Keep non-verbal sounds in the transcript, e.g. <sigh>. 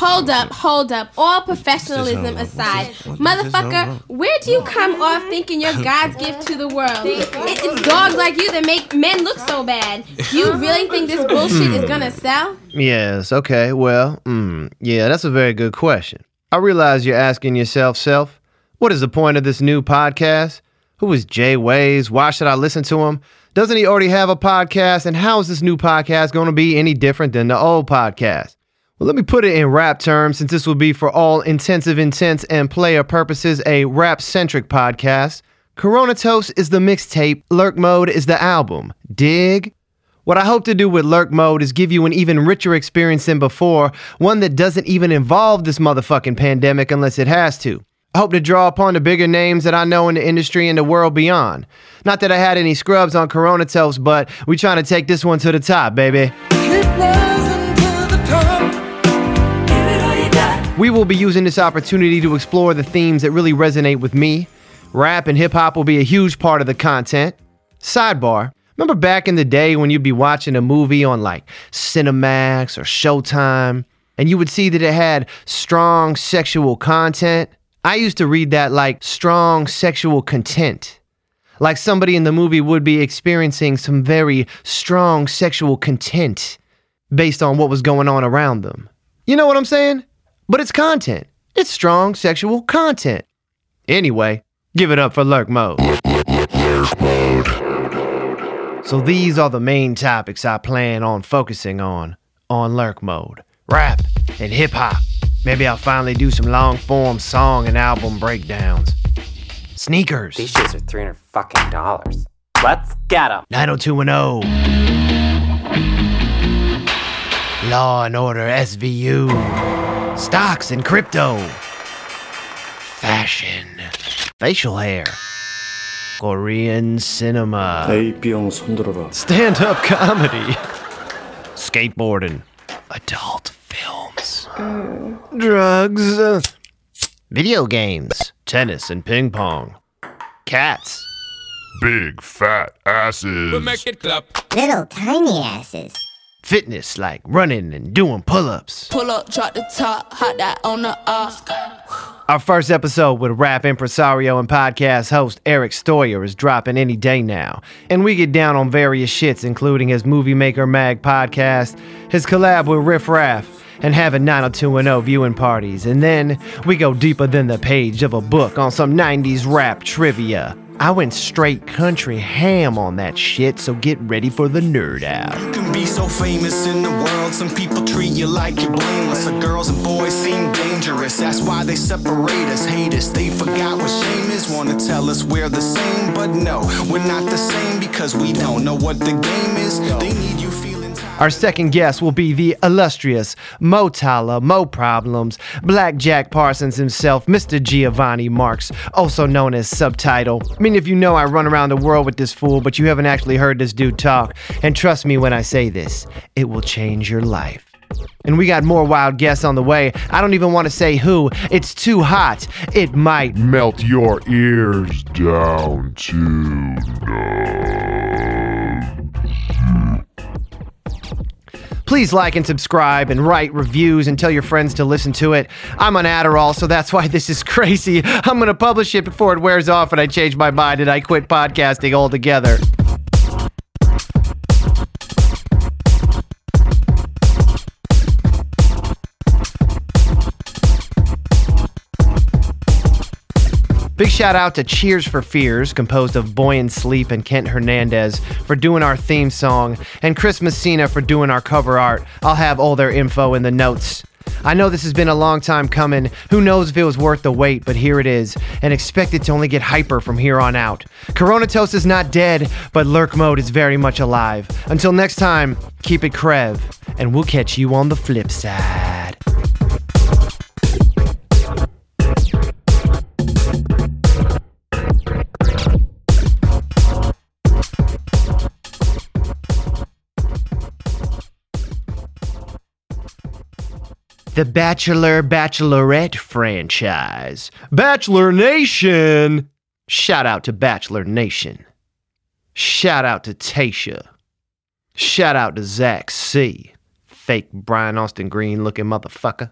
Hold up, hold up. All professionalism aside, motherfucker, where do you come off thinking you're <laughs> God's gift to the world? It, it's dogs like you that make men look so bad. Do you <laughs> really think this bullshit is gonna sell? Yes, okay, well, mm, yeah, that's a very good question. I realize you're asking yourself, self, what is the point of this new podcast? Who is Jay Ways? Why should I listen to him? Doesn't he already have a podcast? And how is this new podcast going to be any different than the old podcast? Well, let me put it in rap terms since this will be for all intensive intents and player purposes a rap centric podcast. Corona Toast is the mixtape, Lurk Mode is the album. Dig? What I hope to do with Lurk Mode is give you an even richer experience than before, one that doesn't even involve this motherfucking pandemic unless it has to. I hope to draw upon the bigger names that I know in the industry and the world beyond. Not that I had any scrubs on Corona Toast, but we trying to take this one to the top, baby. We will be using this opportunity to explore the themes that really resonate with me. Rap and hip hop will be a huge part of the content. Sidebar Remember back in the day when you'd be watching a movie on like Cinemax or Showtime, and you would see that it had strong sexual content? I used to read that like strong sexual content. Like somebody in the movie would be experiencing some very strong sexual content based on what was going on around them. You know what I'm saying? But it's content. It's strong sexual content. Anyway, give it up for Lurk Mode. So these are the main topics I plan on focusing on on Lurk Mode. Rap and hip hop. Maybe I'll finally do some long form song and album breakdowns. Sneakers. These shoes are 300 fucking dollars. Let's get them. 90210. Law and Order SVU. Stocks and crypto. Fashion. Facial hair. Korean cinema. Stand up comedy. Skateboarding. Adult films. Drugs. Video games. Tennis and ping pong. Cats. Big fat asses. Little tiny asses. Fitness like running and doing pull ups. Pull up, drop the top, hot that on the. Our first episode with rap impresario and podcast host Eric Stoyer is dropping any day now. And we get down on various shits, including his Movie Maker Mag podcast, his collab with Riff Raff, and having 90210 viewing parties. And then we go deeper than the page of a book on some 90s rap trivia. I went straight country ham on that shit, so get ready for the nerd out. You can be so famous in the world, some people treat you like you're blameless. The girls and boys seem dangerous, that's why they separate us, hate us. They forgot what shame is, wanna tell us we're the same, but no, we're not the same because we don't know what the game is. They need you. Our second guest will be the illustrious Mo Tala, Mo Problems, Black Jack Parsons himself, Mr. Giovanni Marks, also known as Subtitle. Mean, if you know I run around the world with this fool, but you haven't actually heard this dude talk, and trust me when I say this, it will change your life. And we got more wild guests on the way. I don't even want to say who. It's too hot. It might. Melt your ears down to. Please like and subscribe and write reviews and tell your friends to listen to it. I'm on Adderall, so that's why this is <laughs> crazy. I'm going to publish it before it wears off and I change my mind and I quit podcasting altogether. Big shout out to Cheers for Fears, composed of Boy and Sleep and Kent Hernandez, for doing our theme song, and Chris Messina for doing our cover art. I'll have all their info in the notes. I know this has been a long time coming. Who knows if it was worth the wait, but here it is, and expect it to only get hyper from here on out. Corona Toast is not dead, but Lurk Mode is very much alive. Until next time, keep it crev, and we'll catch you on the flip side. The Bachelor Bachelorette franchise. Bachelor Nation! Shout out to Bachelor Nation. Shout out to Tasha. Shout out to Zach C. Fake Brian Austin Green looking motherfucker.